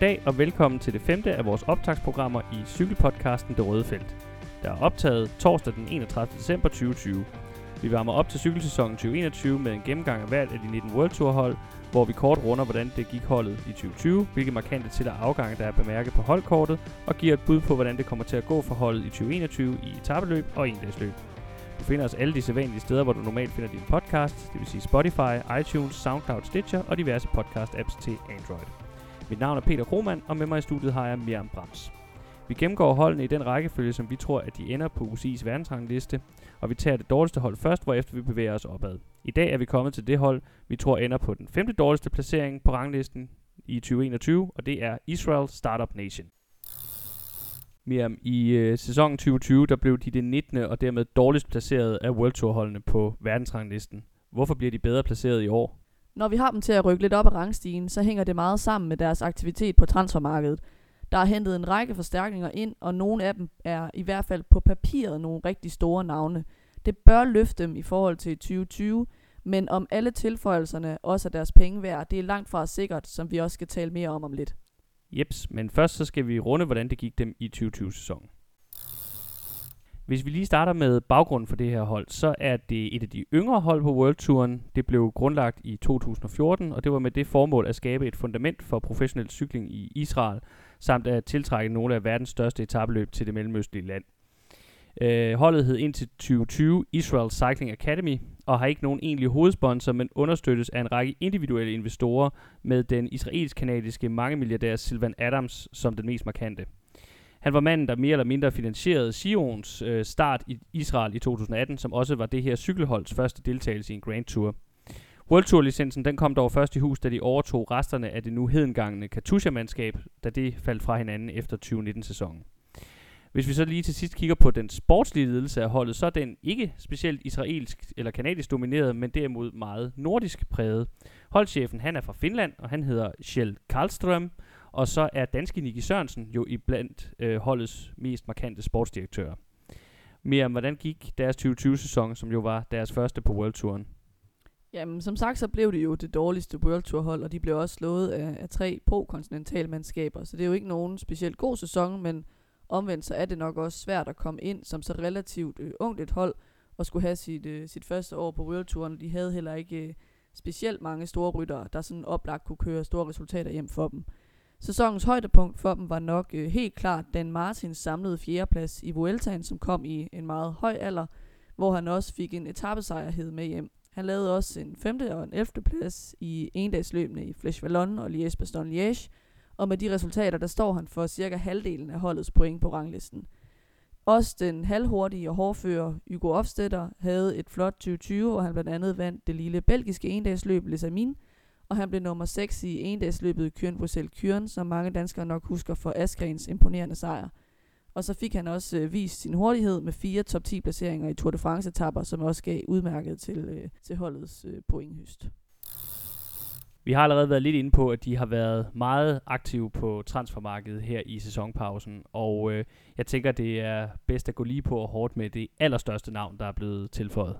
Goddag og velkommen til det femte af vores optagsprogrammer i cykelpodcasten Det Røde Felt. Der er optaget torsdag den 31. december 2020. Vi varmer op til cykelsæsonen 2021 med en gennemgang af hvert af de 19 World Tour hold, hvor vi kort runder, hvordan det gik holdet i 2020, hvilke markante til- og afgange, der er bemærket på holdkortet, og giver et bud på, hvordan det kommer til at gå for holdet i 2021 i etabeløb og endagsløb. Du finder os alle de sædvanlige steder, hvor du normalt finder din podcast, det vil sige Spotify, iTunes, SoundCloud, Stitcher og diverse podcast-apps til Android. Mit navn er Peter Kromand, og med mig i studiet har jeg Miriam Brams. Vi gennemgår holdene i den rækkefølge, som vi tror, at de ender på UCI's verdensrangliste, og vi tager det dårligste hold først, hvorefter vi bevæger os opad. I dag er vi kommet til det hold, vi tror ender på den femte dårligste placering på ranglisten i 2021, og det er Israel Startup Nation. Miriam, i øh, sæsonen 2020, der blev de det 19. og dermed dårligst placeret af World Tour holdene på verdensranglisten. Hvorfor bliver de bedre placeret i år? Når vi har dem til at rykke lidt op ad rangstigen, så hænger det meget sammen med deres aktivitet på transfermarkedet. Der er hentet en række forstærkninger ind, og nogle af dem er i hvert fald på papiret nogle rigtig store navne. Det bør løfte dem i forhold til 2020, men om alle tilføjelserne også er deres penge værd, det er langt fra sikkert, som vi også skal tale mere om om lidt. Jeps, men først så skal vi runde, hvordan det gik dem i 2020-sæsonen. Hvis vi lige starter med baggrunden for det her hold, så er det et af de yngre hold på World Touren. Det blev grundlagt i 2014, og det var med det formål at skabe et fundament for professionel cykling i Israel, samt at tiltrække nogle af verdens største etabeløb til det mellemøstlige land. Øh, holdet hed indtil 2020 Israel Cycling Academy, og har ikke nogen egentlig hovedsponsor, men understøttes af en række individuelle investorer med den israelsk-kanadiske mangemilliardær Sylvan Adams som den mest markante. Han var manden, der mere eller mindre finansierede Sions øh, start i Israel i 2018, som også var det her cykelholds første deltagelse i en Grand Tour. World Tour licensen den kom dog først i hus, da de overtog resterne af det nu hedengangende Katusha-mandskab, da det faldt fra hinanden efter 2019-sæsonen. Hvis vi så lige til sidst kigger på den sportslige ledelse af holdet, så er den ikke specielt israelsk eller kanadisk domineret, men derimod meget nordisk præget. Holdchefen han er fra Finland, og han hedder Kjell Karlström, og så er danske Nicky Sørensen jo i blandt øh, holdets mest markante sportsdirektører. Mere om, hvordan gik deres 2020-sæson, som jo var deres første på World Touren? Jamen, som sagt, så blev det jo det dårligste World Tour hold, og de blev også slået af, af tre pro-kontinentalmandskaber, så det er jo ikke nogen specielt god sæson, men omvendt så er det nok også svært at komme ind som så relativt øh, ungt et hold, og skulle have sit, øh, sit første år på World Touren. De havde heller ikke øh, specielt mange store ryttere, der sådan oplagt kunne køre store resultater hjem for dem. Sæsonens højdepunkt for dem var nok øh, helt klart Dan Martins samlede fjerdeplads i Vueltaen, som kom i en meget høj alder, hvor han også fik en etappesejrhed med hjem. Han lavede også en femte og en 11. plads i endagsløbene i Flèche Wallonne og Liège-Bastogne-Liège, og med de resultater, der står han for cirka halvdelen af holdets point på ranglisten. Også den halvhurtige og hårdfører Hugo Hofstetter havde et flot 2020, hvor han blandt andet vandt det lille belgiske endagsløb Les Amin, og han blev nummer 6 i endagsløbet Kyren Bruxelles Kyren, som mange danskere nok husker for Asgrens imponerende sejr. Og så fik han også øh, vist sin hurtighed med fire top 10 placeringer i Tour de France-etapper, som også gav udmærket til, øh, til holdets øh, pointhøst. Vi har allerede været lidt inde på, at de har været meget aktive på transfermarkedet her i sæsonpausen, og øh, jeg tænker, det er bedst at gå lige på og hårdt med det allerstørste navn, der er blevet tilføjet.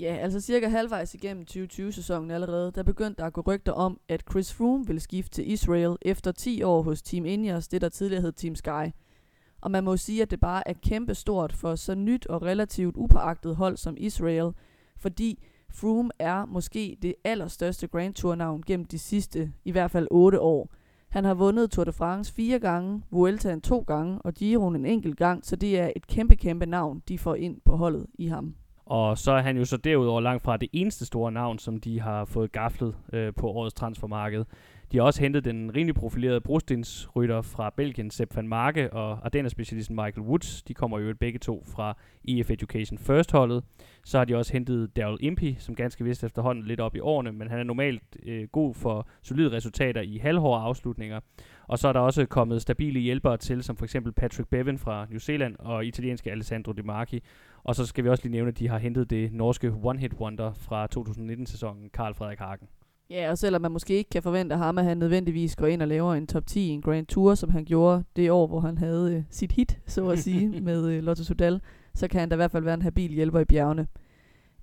Ja, altså cirka halvvejs igennem 2020-sæsonen allerede, der begyndte der at gå rygter om, at Chris Froome ville skifte til Israel efter 10 år hos Team Ineos, det der tidligere hed Team Sky. Og man må sige, at det bare er kæmpe stort for så nyt og relativt upåagtet hold som Israel, fordi Froome er måske det allerstørste Grand Tour-navn gennem de sidste, i hvert fald 8 år. Han har vundet Tour de France fire gange, Vueltaen to gange og Giroen en enkelt gang, så det er et kæmpe, kæmpe navn, de får ind på holdet i ham. Og så er han jo så derudover langt fra det eneste store navn, som de har fået gaflet øh, på årets transfermarked. De har også hentet den rimelig profilerede brostensrytter fra Belgien, Sepp van Marke, og Ardenner-specialisten Michael Woods. De kommer jo begge to fra EF Education First-holdet. Så har de også hentet Daryl Impey, som ganske vist efterhånden lidt op i årene, men han er normalt øh, god for solide resultater i halvhårde afslutninger. Og så er der også kommet stabile hjælpere til, som for eksempel Patrick Bevan fra New Zealand og italienske Alessandro De Marchi. Og så skal vi også lige nævne, at de har hentet det norske one-hit wonder fra 2019-sæsonen, Karl Frederik Hagen. Ja, og selvom man måske ikke kan forvente ham, at han nødvendigvis går ind og laver en top 10 i en Grand Tour, som han gjorde det år, hvor han havde øh, sit hit, så at sige, med øh, Lotto Sudal, så kan han da i hvert fald være en habil hjælper i bjergene.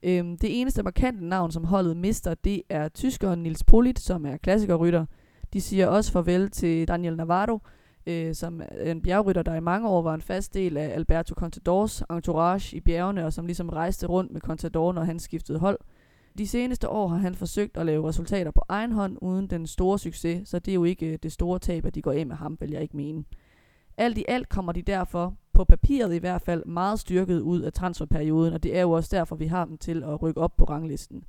Øhm, det eneste markante navn, som holdet mister, det er tyskeren Nils Polit, som er klassikerrytter. De siger også farvel til Daniel Navarro, øh, som er en bjergrytter, der i mange år var en fast del af Alberto Contadors entourage i bjergene, og som ligesom rejste rundt med Contador, når han skiftede hold. De seneste år har han forsøgt at lave resultater på egen hånd uden den store succes, så det er jo ikke øh, det store tab, at de går af med ham, vil jeg ikke mene. Alt i alt kommer de derfor, på papiret i hvert fald, meget styrket ud af transferperioden, og det er jo også derfor, vi har dem til at rykke op på ranglisten.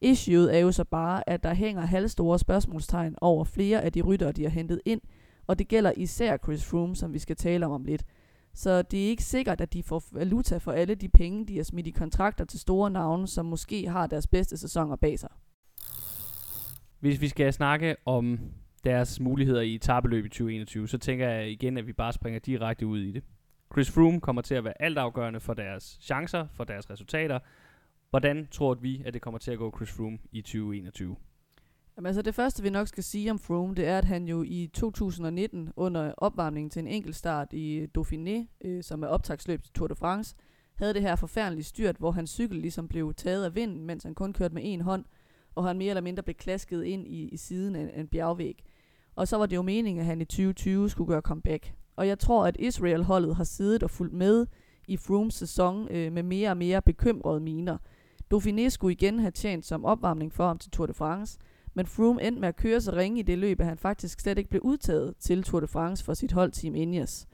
Issueet er jo så bare, at der hænger halvstore spørgsmålstegn over flere af de ryttere, de har hentet ind, og det gælder især Chris Froome, som vi skal tale om om lidt. Så det er ikke sikkert, at de får valuta for alle de penge, de har smidt i kontrakter til store navne, som måske har deres bedste sæsoner bag sig. Hvis vi skal snakke om deres muligheder i etabeløb i 2021, så tænker jeg igen, at vi bare springer direkte ud i det. Chris Froome kommer til at være altafgørende for deres chancer, for deres resultater. Hvordan tror vi, at det kommer til at gå Chris Froome i 2021? Jamen, altså det første, vi nok skal sige om Froome, det er, at han jo i 2019 under opvarmningen til en enkelt start i Dauphiné, øh, som er optagsløb til Tour de France, havde det her forfærdelige styrt, hvor hans cykel ligesom blev taget af vinden, mens han kun kørte med en hånd, og han mere eller mindre blev klasket ind i, i siden af en bjergvæg. Og så var det jo meningen, at han i 2020 skulle gøre comeback. Og jeg tror, at Israel-holdet har siddet og fulgt med i Froomes sæson øh, med mere og mere bekymrede miner. Dauphiné skulle igen have tjent som opvarmning for ham til Tour de France – men Froome endte med at køre så ringe i det løb, at han faktisk slet ikke blev udtaget til Tour de France for sit hold Team Ineos.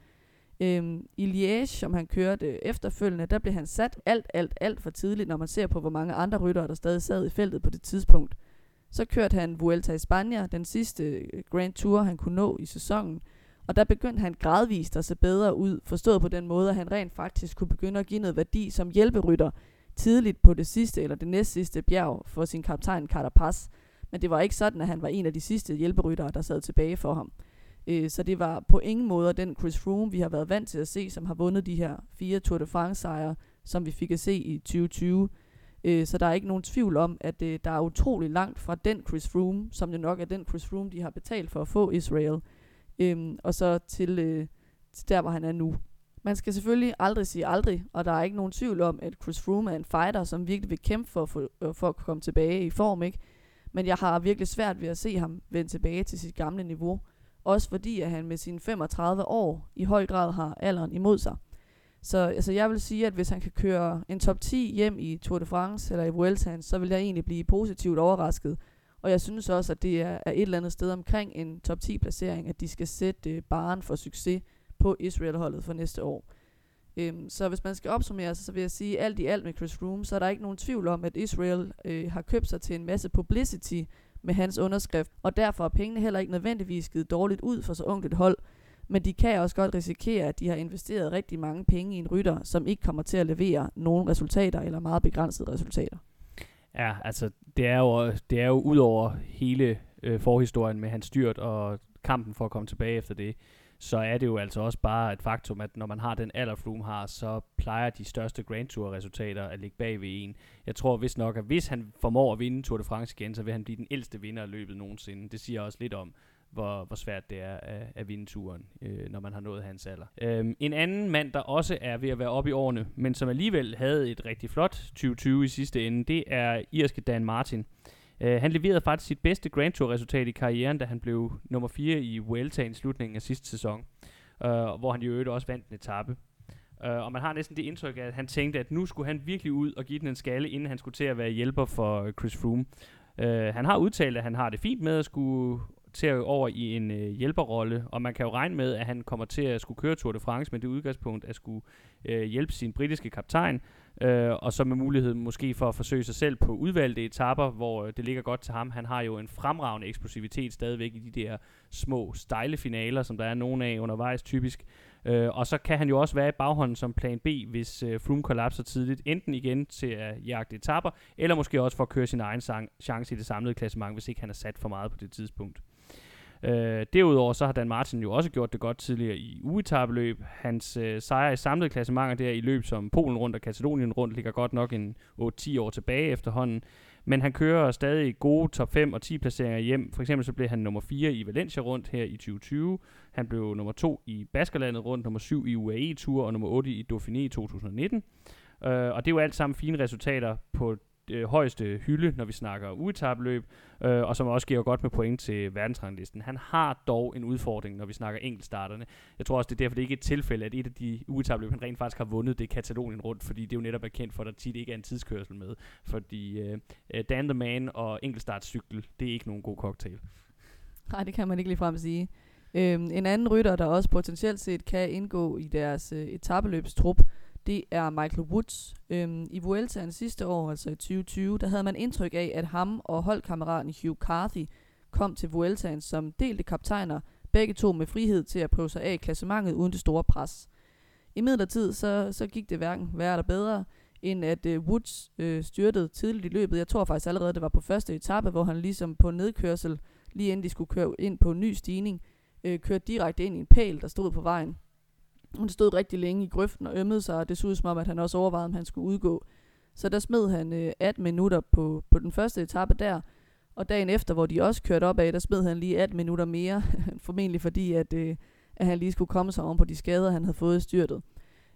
Øhm, I Liège, som han kørte efterfølgende, der blev han sat alt, alt, alt for tidligt, når man ser på, hvor mange andre ryttere, der stadig sad i feltet på det tidspunkt. Så kørte han Vuelta i Spanien, den sidste øh, Grand Tour, han kunne nå i sæsonen. Og der begyndte han gradvist at se bedre ud, forstået på den måde, at han rent faktisk kunne begynde at give noget værdi som hjælperytter tidligt på det sidste eller det næstsidste bjerg for sin kaptajn Carapaz. Men det var ikke sådan, at han var en af de sidste hjælperyttere, der sad tilbage for ham. Øh, så det var på ingen måde den Chris Froome, vi har været vant til at se, som har vundet de her fire Tour de France sejre, som vi fik at se i 2020. Øh, så der er ikke nogen tvivl om, at øh, der er utrolig langt fra den Chris Froome, som jo nok er den Chris Froome, de har betalt for at få Israel, øh, og så til, øh, til der, hvor han er nu. Man skal selvfølgelig aldrig sige aldrig, og der er ikke nogen tvivl om, at Chris Froome er en fighter, som virkelig vil kæmpe for, for, øh, for at komme tilbage i form, ikke? Men jeg har virkelig svært ved at se ham vende tilbage til sit gamle niveau. Også fordi, at han med sine 35 år i høj grad har alderen imod sig. Så altså, jeg vil sige, at hvis han kan køre en top 10 hjem i Tour de France eller i Vuelta, så vil jeg egentlig blive positivt overrasket. Og jeg synes også, at det er, er et eller andet sted omkring en top 10 placering, at de skal sætte øh, baren for succes på Israel-holdet for næste år. Øhm, så hvis man skal opsummere, så, så vil jeg sige, alt i alt med Chris Room, så er der ikke nogen tvivl om, at Israel øh, har købt sig til en masse publicity med hans underskrift, og derfor er pengene heller ikke nødvendigvis givet dårligt ud for så ungt et hold. Men de kan også godt risikere, at de har investeret rigtig mange penge i en rytter, som ikke kommer til at levere nogen resultater eller meget begrænsede resultater. Ja, altså det er jo, det er jo ud over hele øh, forhistorien med hans styrt og kampen for at komme tilbage efter det, så er det jo altså også bare et faktum, at når man har den alder, Froome har, så plejer de største Grand Tour-resultater at ligge bag ved en. Jeg tror vist nok, at hvis han formår at vinde Tour de France igen, så vil han blive den ældste vinder af løbet nogensinde. Det siger også lidt om, hvor, hvor svært det er at, at vinde turen, øh, når man har nået hans alder. Øhm, en anden mand, der også er ved at være oppe i årene, men som alligevel havde et rigtig flot 2020 i sidste ende, det er irske Dan Martin. Øh, han leverede faktisk sit bedste Grand Tour-resultat i karrieren, da han blev nummer 4 i Vueltaen i slutningen af sidste sæson, uh, hvor han i øvrigt også vandt en etape. Uh, og man har næsten det indtryk af, at han tænkte, at nu skulle han virkelig ud og give den en skalle, inden han skulle til at være hjælper for Chris Froome. Uh, han har udtalt, at han har det fint med at skulle til over i en øh, hjælperrolle, og man kan jo regne med, at han kommer til at skulle køre Tour de France med det udgangspunkt at skulle øh, hjælpe sin britiske kaptajn, øh, og så med mulighed måske for at forsøge sig selv på udvalgte etapper, hvor øh, det ligger godt til ham. Han har jo en fremragende eksplosivitet stadigvæk i de der små, stejle finaler, som der er nogen af undervejs typisk. Øh, og så kan han jo også være i baghånden som plan B, hvis øh, Froome kollapser tidligt, enten igen til at jagte etapper, eller måske også for at køre sin egen sang- chance i det samlede klassement, hvis ikke han er sat for meget på det tidspunkt. Øh, derudover så har Dan Martin jo også gjort det godt tidligere i ugetabeløb. Hans øh, sejre i samlede klassementer der i løb som Polen rundt og Katalonien rundt ligger godt nok en 8-10 år tilbage efterhånden. Men han kører stadig gode top 5 og 10 placeringer hjem. For eksempel så blev han nummer 4 i Valencia rundt her i 2020. Han blev nummer 2 i Baskerlandet rundt, nummer 7 i UAE Tour og nummer 8 i Dauphiné i 2019. Uh, øh, og det er jo alt sammen fine resultater på øh, højeste hylde, når vi snakker uetabløb, øh, og som også giver godt med point til verdensranglisten. Han har dog en udfordring, når vi snakker enkeltstarterne. Jeg tror også, det er derfor, det ikke er et tilfælde, at et af de uetabløb, han rent faktisk har vundet, det er Katalonien rundt, fordi det er jo netop er kendt for, at der tit ikke er en tidskørsel med. Fordi øh, øh Dan the Man og enkeltstartcykel, det er ikke nogen god cocktail. Nej, det kan man ikke ligefrem sige. Øhm, en anden rytter, der også potentielt set kan indgå i deres øh, etabeløbstrup, det er Michael Woods. Øhm, I Vueltaen sidste år, altså i 2020, der havde man indtryk af, at ham og holdkammeraten Hugh Carthy kom til Vueltaen som delte kaptajner, begge to med frihed til at prøve sig af i klassementet uden det store pres. I midlertid så, så gik det hverken værre eller bedre, end at øh, Woods øh, styrtede tidligt i løbet. Jeg tror faktisk allerede, det var på første etape, hvor han ligesom på nedkørsel, lige inden de skulle køre ind på en ny stigning, øh, kørte direkte ind i en pæl, der stod på vejen. Hun stod rigtig længe i grøften og ømmede sig, og det så ud som om, at han også overvejede, om han skulle udgå. Så der smed han øh, 18 minutter på, på den første etape der, og dagen efter, hvor de også kørte op af, der smed han lige 18 minutter mere, formentlig fordi, at, øh, at han lige skulle komme sig om på de skader, han havde fået i styrtet.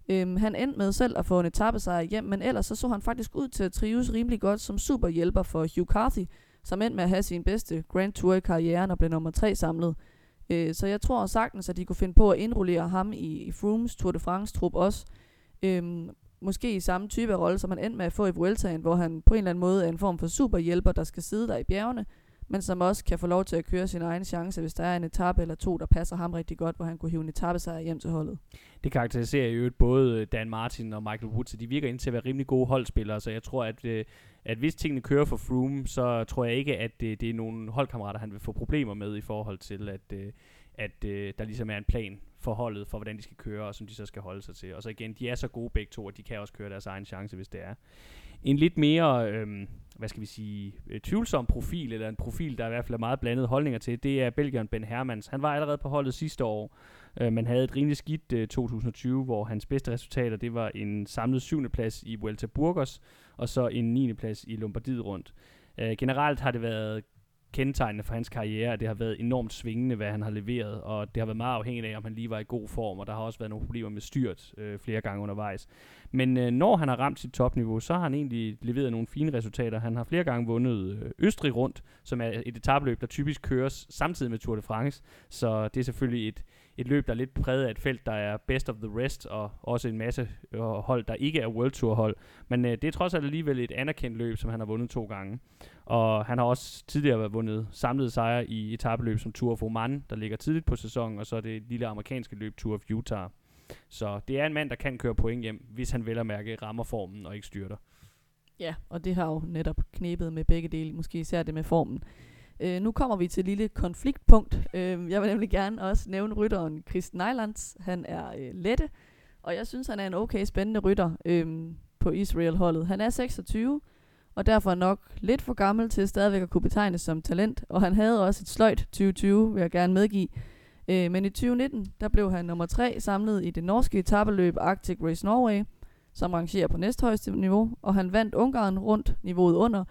Øhm, han endte med selv at få en etappesejr hjem, men ellers så så han faktisk ud til at trives rimelig godt som superhjælper for Hugh Carthy, som endte med at have sin bedste Grand Tour i karrieren og blev nummer tre samlet. Øh, så jeg tror sagtens, at de kunne finde på at indrullere ham i, i Froomes Tour de France-trup også. Øh, måske i samme type af rolle, som han endte med at få i Vueltaen, hvor han på en eller anden måde er en form for superhjælper, der skal sidde der i bjergene, men som også kan få lov til at køre sin egen chance, hvis der er en etape eller to, der passer ham rigtig godt, hvor han kunne hive en etape sig hjem til holdet. Det karakteriserer jo både øh, Dan Martin og Michael Woods, de virker ind til at være rimelig gode holdspillere, så jeg tror, at, øh, at hvis tingene kører for Froome, så tror jeg ikke, at det, det er nogle holdkammerater, han vil få problemer med i forhold til, at, at der ligesom er en plan for holdet, for hvordan de skal køre, og som de så skal holde sig til. Og så igen, de er så gode begge to, at de kan også køre deres egen chance, hvis det er. En lidt mere, øh, hvad skal vi sige, øh, tvivlsom profil, eller en profil, der i hvert fald er meget blandede holdninger til, det er Belgieren Ben Hermans. Han var allerede på holdet sidste år, øh, men havde et rimelig skidt øh, 2020, hvor hans bedste resultater, det var en samlet syvende plads i Vuelta Burgos, og så en 9. plads i Lombardiet rundt. Øh, generelt har det været kendetegnende for hans karriere, at det har været enormt svingende, hvad han har leveret, og det har været meget afhængigt af, om han lige var i god form, og der har også været nogle problemer med styrt øh, flere gange undervejs. Men øh, når han har ramt sit topniveau, så har han egentlig leveret nogle fine resultater. Han har flere gange vundet øh, Østrig rundt, som er et etabløb, der typisk køres samtidig med Tour de France, så det er selvfølgelig et, et løb, der er lidt præget af et felt, der er best of the rest, og også en masse øh, hold, der ikke er World Tour hold. Men øh, det er trods alt alligevel et anerkendt løb, som han har vundet to gange. Og han har også tidligere vundet samlede sejre i etabeløb som Tour of Oman, der ligger tidligt på sæsonen, og så det lille amerikanske løb Tour of Utah. Så det er en mand, der kan køre point hjem, hvis han vel at mærke rammer formen og ikke styrter. Ja, og det har jo netop knæbet med begge dele, måske især det med formen. Øh, nu kommer vi til et lille konfliktpunkt. Øh, jeg vil nemlig gerne også nævne rytteren Chris Nylands. Han er øh, lette, og jeg synes, han er en okay spændende rytter øh, på Israel-holdet. Han er 26, og derfor nok lidt for gammel til stadigvæk at kunne betegnes som talent. Og han havde også et sløjt 2020, vil jeg gerne medgive. Øh, men i 2019, der blev han nummer 3 samlet i det norske etabeløb Arctic Race Norway, som rangerer på næsthøjeste niveau, og han vandt Ungarn rundt niveauet under,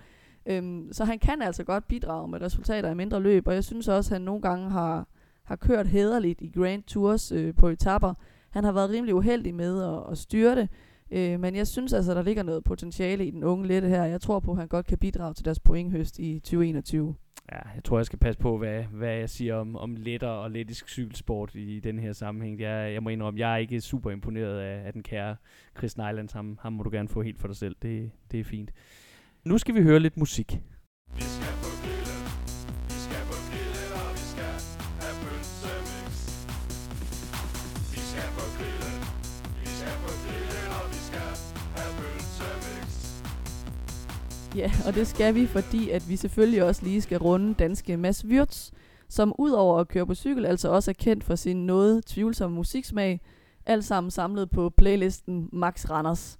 Øhm, så han kan altså godt bidrage med resultater i mindre løb, og jeg synes også, at han nogle gange har, har kørt hederligt i Grand Tours øh, på etapper. Han har været rimelig uheldig med at, at styre det, øh, men jeg synes altså, der ligger noget potentiale i den unge lette her. Jeg tror på, at han godt kan bidrage til deres pointhøst i 2021. Ja, jeg tror, jeg skal passe på, hvad, hvad jeg siger om, om letter og lettisk cykelsport i den her sammenhæng. Jeg, jeg må indrømme, jeg er ikke super imponeret af, af den kære Chris Nylands. Ham, ham må du gerne få helt for dig selv. Det, det er fint. Nu skal vi høre lidt musik. Vi skal på grillen, vi skal på grillen, og vi skal have pølsemix. Vi skal på grillen, vi skal på grillen, og vi skal have pølsemix. Ja, og det skal vi, fordi at vi selvfølgelig også lige skal runde danske Mads Wirtz, som udover at køre på cykel, altså også er kendt for sin noget tvivlsomme musiksmag, alt sammen samlet på playlisten Max Randers.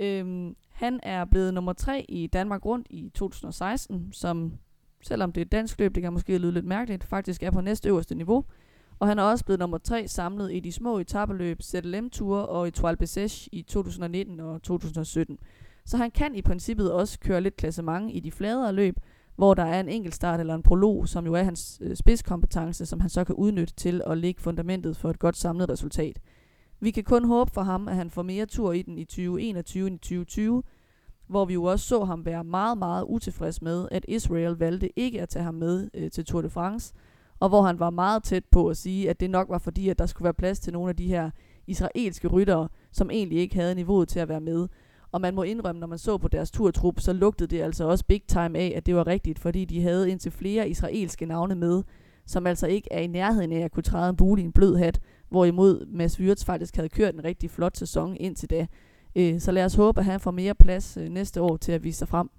Øhm, han er blevet nummer 3 i Danmark rundt i 2016, som selvom det er et dansk løb, det kan måske lyde lidt mærkeligt, faktisk er på næste øverste niveau. Og han er også blevet nummer 3 samlet i de små etabeløb ZLM Tour og i Toile Bessèche i 2019 og 2017. Så han kan i princippet også køre lidt klassement i de fladere løb, hvor der er en enkelt start eller en prolog, som jo er hans øh, spidskompetence, som han så kan udnytte til at lægge fundamentet for et godt samlet resultat. Vi kan kun håbe for ham, at han får mere tur i den i 2021 end i 2020. hvor vi jo også så ham være meget, meget utilfreds med, at Israel valgte ikke at tage ham med øh, til Tour de France, og hvor han var meget tæt på at sige, at det nok var fordi, at der skulle være plads til nogle af de her israelske ryttere, som egentlig ikke havde niveauet til at være med. Og man må indrømme, når man så på deres turtrup, så lugtede det altså også big time af, at det var rigtigt, fordi de havde indtil flere israelske navne med, som altså ikke er i nærheden af at kunne træde en bule i en blød hat, hvorimod Mads Wirtz faktisk havde kørt en rigtig flot sæson indtil da. Øh, så lad os håbe, at han får mere plads øh, næste år til at vise sig frem.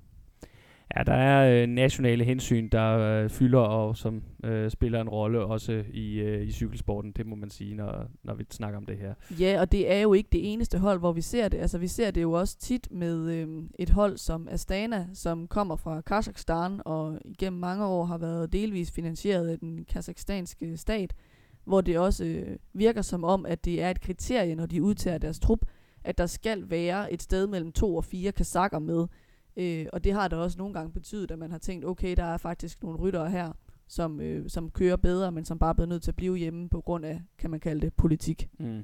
Ja, der er øh, nationale hensyn, der øh, fylder og som øh, spiller en rolle også i, øh, i cykelsporten, det må man sige, når, når vi snakker om det her. Ja, og det er jo ikke det eneste hold, hvor vi ser det. Altså, vi ser det jo også tit med øh, et hold som Astana, som kommer fra Kazakhstan og igennem mange år har været delvis finansieret af den kazakhstanske stat, hvor det også øh, virker som om, at det er et kriterie, når de udtager deres trup, at der skal være et sted mellem to og fire kasakker med. Øh, og det har da også nogle gange betydet, at man har tænkt, okay, der er faktisk nogle ryttere her, som, øh, som kører bedre, men som bare bliver nødt til at blive hjemme på grund af, kan man kalde det, politik. Mm.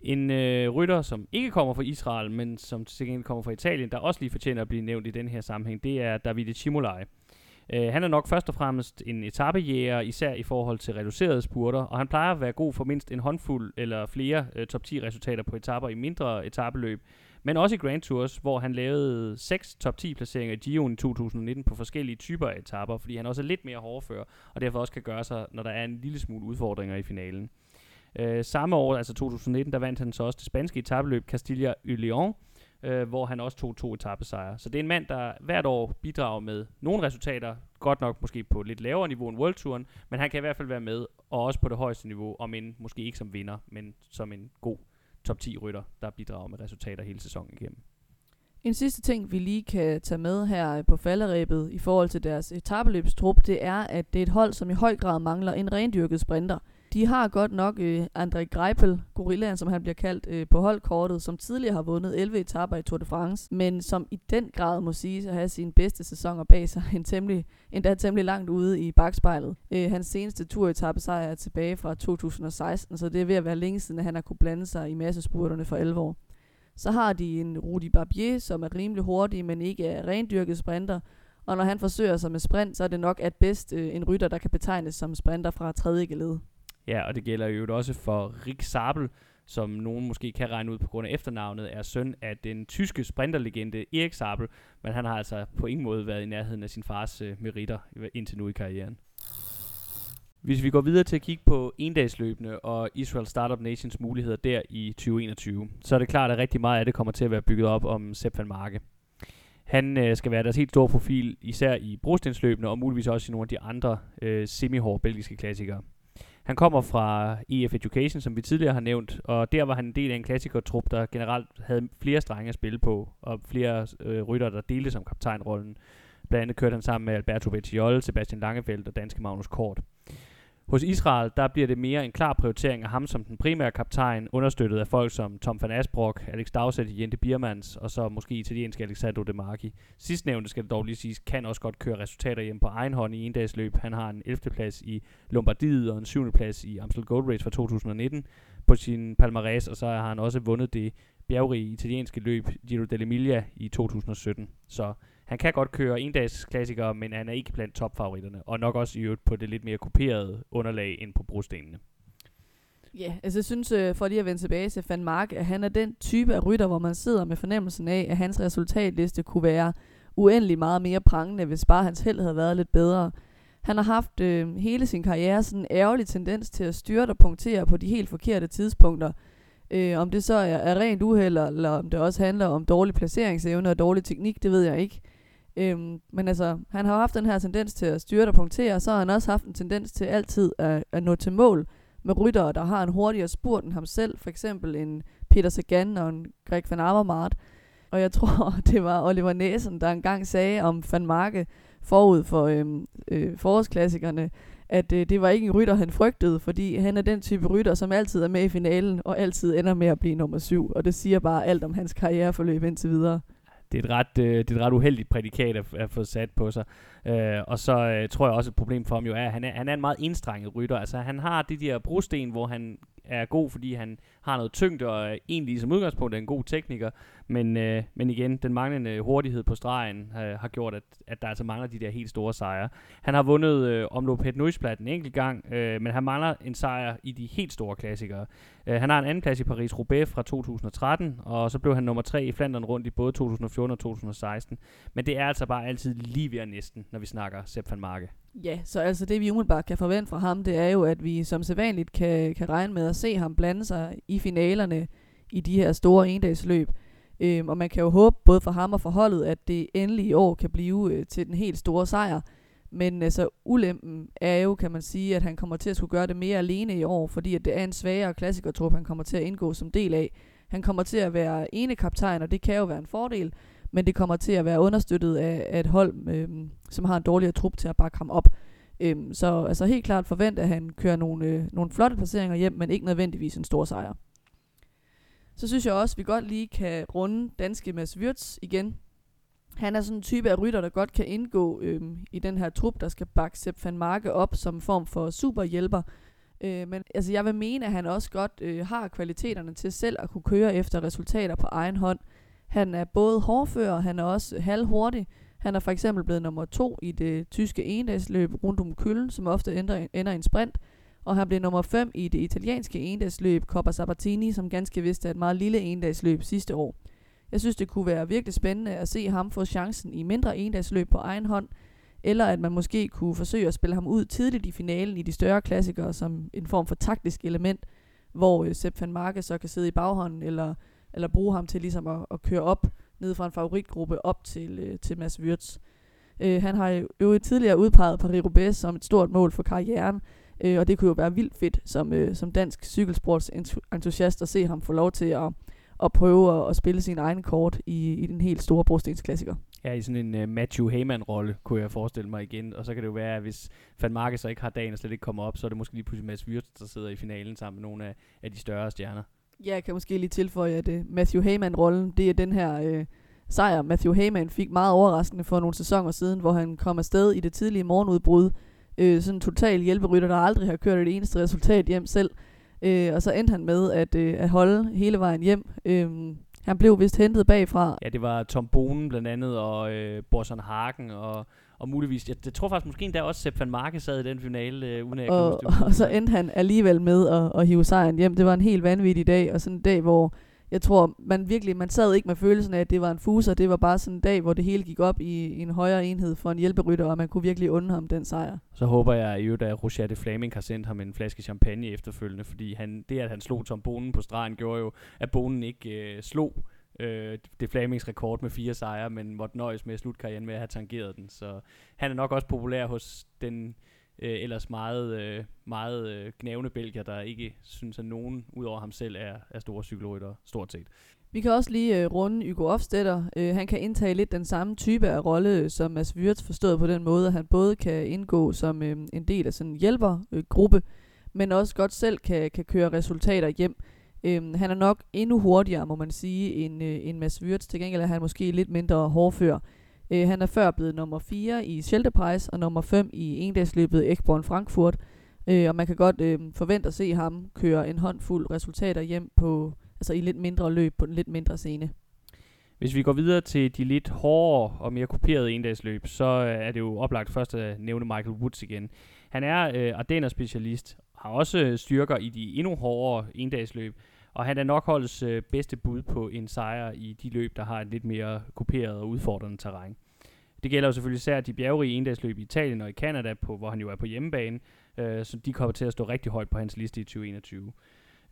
En øh, rytter, som ikke kommer fra Israel, men som til gengæld kommer fra Italien, der også lige fortjener at blive nævnt i den her sammenhæng, det er Davide Cimolai. Øh, han er nok først og fremmest en etappejæger, især i forhold til reducerede spurter, og han plejer at være god for mindst en håndfuld eller flere øh, top 10 resultater på etapper i mindre etappeløb, men også i Grand Tours, hvor han lavede seks top 10 placeringer i Gio'en i 2019 på forskellige typer af etapper, fordi han også er lidt mere hårdfører, og derfor også kan gøre sig, når der er en lille smule udfordringer i finalen. Øh, samme år, altså 2019, der vandt han så også det spanske etappeløb Castilla y León, øh, hvor han også tog to etappesejre. Så det er en mand, der hvert år bidrager med nogle resultater, godt nok måske på lidt lavere niveau end World Touren, men han kan i hvert fald være med, og også på det højeste niveau, om end måske ikke som vinder, men som en god top 10 rytter, der bidrager med resultater hele sæsonen igennem. En sidste ting, vi lige kan tage med her på falderæbet i forhold til deres etabeløbstrup, det er, at det er et hold, som i høj grad mangler en rendyrket sprinter – de har godt nok øh, André Greipel, gorillaen som han bliver kaldt, øh, på holdkortet, som tidligere har vundet 11 etaper i Tour de France, men som i den grad må sige at have sine bedste sæsoner bag sig, en temmelig, endda temmelig langt ude i bagspejlet. Øh, hans seneste turetappe sejr er tilbage fra 2016, så det er ved at være længe siden, at han har kunne blande sig i massespurterne for 11 år. Så har de en Rudi Barbier, som er rimelig hurtig, men ikke er rendyrket sprinter, og når han forsøger sig med sprint, så er det nok at bedst øh, en rytter, der kan betegnes som sprinter fra tredje geled. Ja, og det gælder jo også for Rick Sabel, som nogen måske kan regne ud på grund af efternavnet, er søn af den tyske sprinterlegende Erik Sabel, men han har altså på ingen måde været i nærheden af sin fars øh, meritter øh, indtil nu i karrieren. Hvis vi går videre til at kigge på endagsløbende og Israel Startup Nations muligheder der i 2021, så er det klart, at rigtig meget af det kommer til at være bygget op om Sepp van Marke. Han øh, skal være deres helt store profil, især i brostensløbene og muligvis også i nogle af de andre øh, semi-hårde belgiske klassikere. Han kommer fra EF Education, som vi tidligere har nævnt, og der var han en del af en klassikertrup, der generelt havde flere strenge at spille på, og flere øh, rytter, der delte som kaptajnrollen. Blandt andet kørte han sammen med Alberto Vecchiol, Sebastian Langefeldt og danske Magnus Kort. Hos Israel, der bliver det mere en klar prioritering af ham som den primære kaptajn, understøttet af folk som Tom van Asbrock, Alex Dowsett, Jente Biermans og så måske italienske Alexandro De Marchi. Sidstnævnte skal det dog lige siges, kan også godt køre resultater hjem på egen hånd i en dags løb. Han har en 11. plads i Lombardiet og en 7. plads i Amstel Gold Race fra 2019 på sin palmarès, og så har han også vundet det bjergrige italienske løb Giro dell'Emilia i 2017. Så han kan godt køre en dags klassikere, men han er ikke blandt topfavoritterne, og nok også i øvrigt på det lidt mere kuperede underlag end på brostenene. Ja, yeah, altså jeg synes, øh, for lige at vende tilbage til Van Mark, at han er den type af rytter, hvor man sidder med fornemmelsen af, at hans resultatliste kunne være uendelig meget mere prangende, hvis bare hans held havde været lidt bedre. Han har haft øh, hele sin karriere sådan en ærgerlig tendens til at styre og punktere på de helt forkerte tidspunkter. Øh, om det så er, er rent uheld, eller om det også handler om dårlig placeringsevne og dårlig teknik, det ved jeg ikke. Øhm, men altså, han har haft den her tendens til at styre og punktere, og så har han også haft en tendens til altid at, at nå til mål med ryttere, der har en hurtigere spurt end ham selv. For eksempel en Peter Sagan og en Greg van Avermaet. Og jeg tror, det var Oliver Næsen, der engang sagde om Van Marke forud for øhm, øh, forårsklassikerne, at øh, det var ikke en rytter, han frygtede, fordi han er den type rytter, som altid er med i finalen, og altid ender med at blive nummer syv. Og det siger bare alt om hans karriereforløb indtil videre det er et ret, øh, det er et ret uheldigt prædikat at, at få sat på sig. Øh, og så øh, tror jeg også, et problem for ham jo er, at han er, han er en meget enstrenget rytter. Altså han har de der brosten, hvor han er god, fordi han har noget tyngde og er egentlig som udgangspunkt er en god tekniker. Men, øh, men igen, den manglende hurtighed på stregen øh, har gjort, at, at der altså mangler de der helt store sejre. Han har vundet øh, omlop Het en enkelt gang, øh, men han mangler en sejr i de helt store klassikere. Øh, han har en anden plads i Paris-Roubaix fra 2013, og så blev han nummer tre i Flandern rundt i både 2014 og 2016. Men det er altså bare altid lige ved næsten, når vi snakker Sepp van Marke. Ja, så altså det vi umiddelbart kan forvente fra ham, det er jo, at vi som sædvanligt kan, kan regne med at se ham blande sig i finalerne i de her store endagsløb. Øhm, og man kan jo håbe, både for ham og for holdet, at det endelig i år kan blive øh, til den helt store sejr. Men altså, ulempen er jo, kan man sige, at han kommer til at skulle gøre det mere alene i år, fordi at det er en svagere klassikertrup, han kommer til at indgå som del af. Han kommer til at være ene kaptajn, og det kan jo være en fordel, men det kommer til at være understøttet af, af et hold, øh, som har en dårligere trup til at bakke ham op. Øhm, så altså helt klart forvent, at han kører nogle, øh, nogle flotte placeringer hjem, men ikke nødvendigvis en stor sejr. Så synes jeg også, at vi godt lige kan runde danske Mads Wirtz igen. Han er sådan en type af rytter, der godt kan indgå øhm, i den her trup, der skal bakke Sepp van Marke op som form for superhjælper. Øh, men altså, jeg vil mene, at han også godt øh, har kvaliteterne til selv at kunne køre efter resultater på egen hånd. Han er både hårdfører, han er også halvhurtig. Han er for eksempel blevet nummer to i det tyske endagsløb rundt om Køln, som ofte ender, ender i en sprint. Og han blev nummer 5 i det italienske endagsløb Coppa Sabatini, som ganske vist er et meget lille endagsløb sidste år. Jeg synes, det kunne være virkelig spændende at se ham få chancen i mindre endagsløb på egen hånd, eller at man måske kunne forsøge at spille ham ud tidligt i finalen i de større klassikere som en form for taktisk element, hvor øh, Sepp van Marke så kan sidde i baghånden, eller, eller bruge ham til ligesom at, at køre op ned fra en favoritgruppe op til, øh, til Mads Wirtz. Øh, han har jo tidligere udpeget Paris-Roubaix som et stort mål for karrieren, øh, og det kunne jo være vildt fedt som, øh, som dansk cykelsportsentusiast at se ham få lov til at, at prøve at, at spille sin egen kort i, i den helt store brostensklassiker. Ja, i sådan en uh, Matthew Heyman-rolle, kunne jeg forestille mig igen. Og så kan det jo være, at hvis Van Marke så ikke har dagen og slet ikke kommer op, så er det måske lige pludselig Mads Wirtz, der sidder i finalen sammen med nogle af, af de større stjerner. Ja, jeg kan måske lige tilføje, at uh, Matthew Heyman-rollen, det er den her uh, sejr, Matthew Heyman fik meget overraskende for nogle sæsoner siden, hvor han kom afsted i det tidlige morgenudbrud. Uh, sådan en total hjælperytter, der aldrig har kørt et eneste resultat hjem selv. Uh, og så endte han med at, uh, at holde hele vejen hjem. Uh, han blev vist hentet bagfra. Ja, det var Tom Bonen blandt andet, og øh, Borson Hagen, og, og muligvis, jeg, jeg tror faktisk måske endda også Sepp van Marke sad i den finale, øh, uden at og, og så endte han alligevel med at, at hive sejren hjem. Det var en helt vanvittig dag, og sådan en dag, hvor jeg tror, man virkelig, man sad ikke med følelsen af, at det var en fuser. Det var bare sådan en dag, hvor det hele gik op i, i en højere enhed for en hjælperytter, og man kunne virkelig undre ham den sejr. Så håber jeg i øvrigt, at Roger de Flaming har sendt ham en flaske champagne efterfølgende, fordi han, det, at han slog Tom Bonen på stregen, gjorde jo, at Bonen ikke øh, slog øh, det Flamings rekord med fire sejre, men måtte nøjes med at slutte karrieren med at have tangeret den. Så han er nok også populær hos den øh, ellers meget, øh, meget øh, gnævende belgier, der ikke synes, at nogen udover ham selv er, er store cykelrytter, stort set. Vi kan også lige øh, runde Hugo Hofstetter. Øh, han kan indtage lidt den samme type af rolle øh, som Mads Wirtz, forstået på den måde, at han både kan indgå som øh, en del af sådan en hjælpergruppe, øh, men også godt selv kan, kan køre resultater hjem. Øhm, han er nok endnu hurtigere, må man sige, end, øh, end Mads Wirtz. Til gengæld er han måske lidt mindre hårdfør. Øh, han er før blevet nummer 4 i Schelte og nummer 5 i endagsløbet Ekborn Frankfurt. Øh, og man kan godt øh, forvente at se ham køre en håndfuld resultater hjem på, altså i lidt mindre løb på en lidt mindre scene. Hvis vi går videre til de lidt hårdere og mere kuperede endagsløb, så øh, er det jo oplagt først at nævne Michael Woods igen. Han er øh, Ardenner-specialist, har også øh, styrker i de endnu hårdere endagsløb, og han er nok holdets øh, bedste bud på en sejr i de løb, der har et lidt mere kuperet og udfordrende terræn. Det gælder jo selvfølgelig især de bjergrige endagsløb i Italien og i Kanada, på, hvor han jo er på hjemmebane, øh, så de kommer til at stå rigtig højt på hans liste i 2021.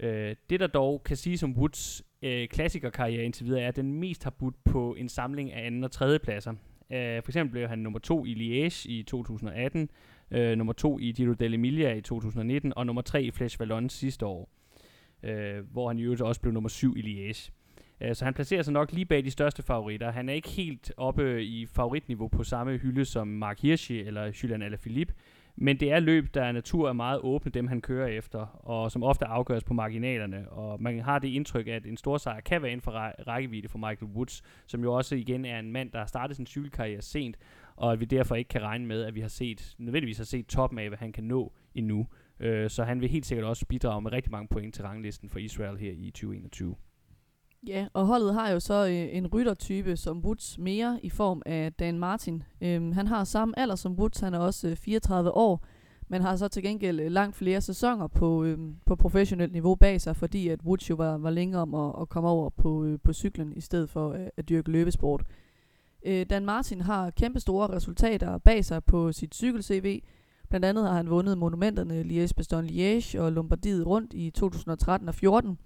Øh, det der dog kan sige som Woods øh, klassikerkarriere indtil videre, er, at den mest har budt på en samling af anden og tredje pladser. Øh, for eksempel blev han nummer to i Liège i 2018, øh, nummer to i Giro dell'Emilia i 2019 og nummer tre i Flash Vallon sidste år øh, hvor han i øvrigt også blev nummer 7 i Liège. Øh, så han placerer sig nok lige bag de største favoritter. Han er ikke helt oppe i favoritniveau på samme hylde som Mark Hirschi eller Julian Alaphilippe, men det er løb, der er natur er meget åbne, dem han kører efter, og som ofte afgøres på marginalerne. Og man har det indtryk, at en stor sejr kan være inden for rækkevidde for Michael Woods, som jo også igen er en mand, der har startet sin cykelkarriere sent, og at vi derfor ikke kan regne med, at vi har set, nødvendigvis har set toppen af, hvad han kan nå endnu. Øh, så han vil helt sikkert også bidrage med rigtig mange point til ranglisten for Israel her i 2021. Ja, og holdet har jo så øh, en ryttertype som Woods mere i form af Dan Martin. Øhm, han har samme alder som Woods, han er også øh, 34 år, men har så til gengæld øh, langt flere sæsoner på, øh, på professionelt niveau bag sig, fordi at Woods jo var, var længere om at, at komme over på, øh, på cyklen, i stedet for øh, at dyrke løbesport. Øh, Dan Martin har kæmpe store resultater bag sig på sit cykel-CV. Blandt andet har han vundet monumenterne Liège-Bastogne-Liège og Lombardiet rundt i 2013 og 14.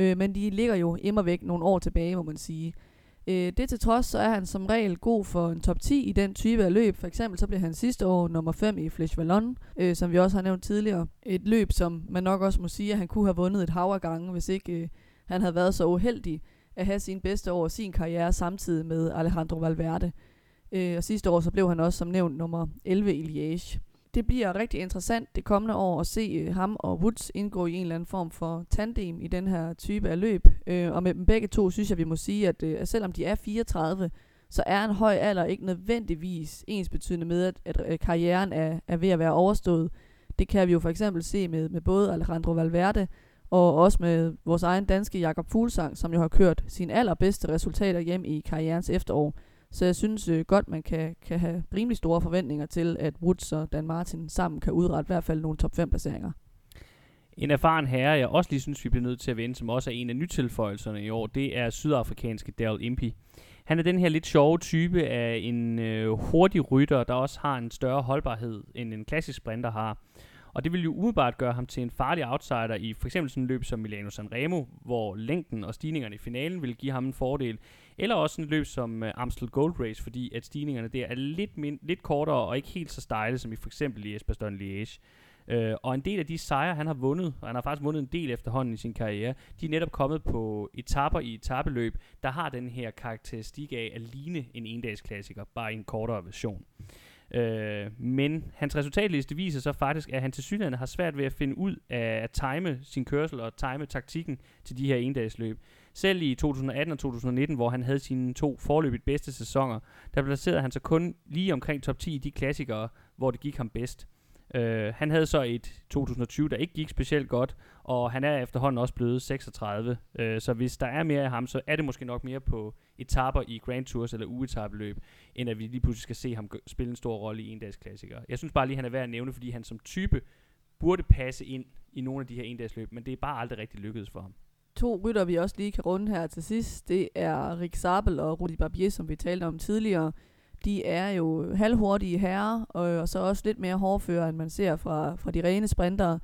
Øh, men de ligger jo immer væk nogle år tilbage, må man sige. Øh, det til trods, så er han som regel god for en top 10 i den type af løb. For eksempel så blev han sidste år nummer 5 i Flèche Vallon, øh, som vi også har nævnt tidligere. Et løb, som man nok også må sige, at han kunne have vundet et hav af gange, hvis ikke øh, han havde været så uheldig at have sin bedste år sin karriere samtidig med Alejandro Valverde. Øh, og sidste år så blev han også som nævnt nummer 11 i Liège det bliver rigtig interessant det kommende år at se øh, ham og Woods indgå i en eller anden form for tandem i den her type af løb. Øh, og med dem begge to synes jeg, vi må sige, at, øh, at selvom de er 34, så er en høj alder ikke nødvendigvis ens betydende med, at, at, at karrieren er, er ved at være overstået. Det kan vi jo for eksempel se med, med både Alejandro Valverde og også med vores egen danske Jakob Fuglsang, som jo har kørt sine allerbedste resultater hjem i karrierens efterår. Så jeg synes øh, godt, man kan, kan have rimelig store forventninger til, at Woods og Dan Martin sammen kan udrette i hvert fald nogle top 5 placeringer. En erfaren herre, jeg også lige synes, vi bliver nødt til at vende, som også er en af nytilføjelserne i år, det er sydafrikanske Daryl Impey. Han er den her lidt sjove type af en øh, hurtig rytter, der også har en større holdbarhed, end en klassisk sprinter har. Og det vil jo umiddelbart gøre ham til en farlig outsider i for eksempel sådan en løb som Milano Sanremo, hvor længden og stigningerne i finalen vil give ham en fordel. Eller også en løb som uh, Amstel Gold Race, fordi at stigningerne der er lidt, min, lidt kortere og ikke helt så stejle som i for eksempel i Esbaston Liège. Uh, og en del af de sejre, han har vundet, og han har faktisk vundet en del efterhånden i sin karriere, de er netop kommet på etapper i etabeløb, der har den her karakteristik af at ligne en endagsklassiker, bare i en kortere version. Øh, Øh, men hans resultatliste viser så faktisk, at han til synligheden har svært ved at finde ud af at time sin kørsel og time taktikken til de her endagsløb. Selv i 2018 og 2019, hvor han havde sine to forløbigt bedste sæsoner, der placerede han sig kun lige omkring top 10 i de klassikere, hvor det gik ham bedst. Øh, han havde så et 2020, der ikke gik specielt godt, og han er efterhånden også blevet 36. Øh, så hvis der er mere af ham, så er det måske nok mere på etaper i Grand Tours eller uetabeløb, end at vi lige pludselig skal se ham spille en stor rolle i en dags. Jeg synes bare lige, han er værd at nævne, fordi han som type burde passe ind i nogle af de her endagsløb, men det er bare aldrig rigtig lykkedes for ham. To rytter, vi også lige kan runde her til sidst, det er Rick Sabel og Rudi Barbier, som vi talte om tidligere de er jo halvhurtige herrer, og, og så også lidt mere hårdfører, end man ser fra, fra de rene sprintere.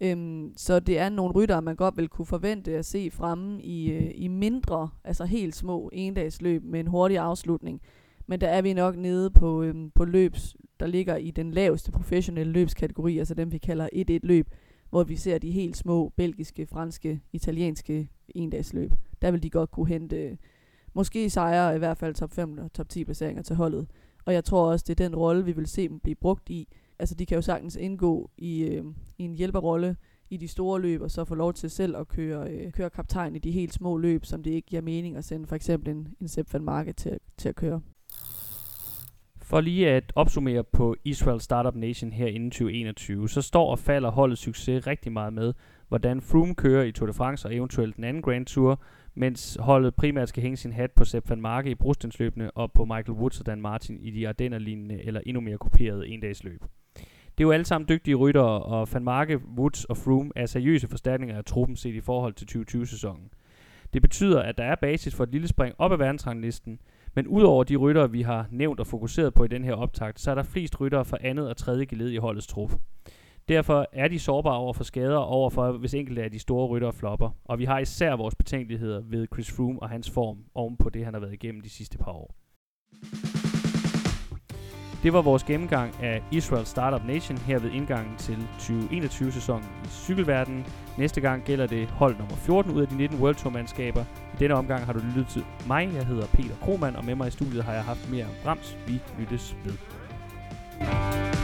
Øhm, så det er nogle rytter, man godt vil kunne forvente at se fremme i, øh, i mindre, altså helt små endagsløb med en hurtig afslutning. Men der er vi nok nede på, øhm, på løbs, der ligger i den laveste professionelle løbskategori, altså dem vi kalder 1-1 løb, hvor vi ser de helt små belgiske, franske, italienske endagsløb. Der vil de godt kunne hente måske sejre i hvert fald top 5 og top 10 placeringer til holdet. Og jeg tror også, det er den rolle, vi vil se dem blive brugt i. Altså, de kan jo sagtens indgå i, øh, i en hjælperrolle i de store løb, og så få lov til selv at køre, øh, køre kaptajn i de helt små løb, som det ikke giver mening at sende for eksempel en, en Sepp van Marke til, til at køre. For lige at opsummere på Israel Startup Nation her inden 2021, så står og falder holdets succes rigtig meget med, hvordan Froome kører i Tour de France og eventuelt den anden Grand Tour, mens holdet primært skal hænge sin hat på Sepp van Marke i brugstensløbene og på Michael Woods og Dan Martin i de Ardenner-lignende eller endnu mere kuperede endagsløb. Det er jo alle sammen dygtige ryttere, og Van Marke, Woods og Froome er seriøse forstærkninger af truppen set i forhold til 2020-sæsonen. Det betyder, at der er basis for et lille spring op ad verdensranglisten, men udover de ryttere, vi har nævnt og fokuseret på i den her optakt, så er der flest ryttere fra andet og tredje geled i holdets trup. Derfor er de sårbare over for skader over for, hvis enkelte af de store ryttere flopper. Og vi har især vores betænkeligheder ved Chris Froome og hans form oven på det, han har været igennem de sidste par år. Det var vores gennemgang af Israel Startup Nation her ved indgangen til 2021-sæsonen i cykelverdenen. Næste gang gælder det hold nummer 14 ud af de 19 World Tour-mandskaber. I denne omgang har du lyttet til mig. Jeg hedder Peter Krohmann, og med mig i studiet har jeg haft mere om Brams. Vi lyttes ved.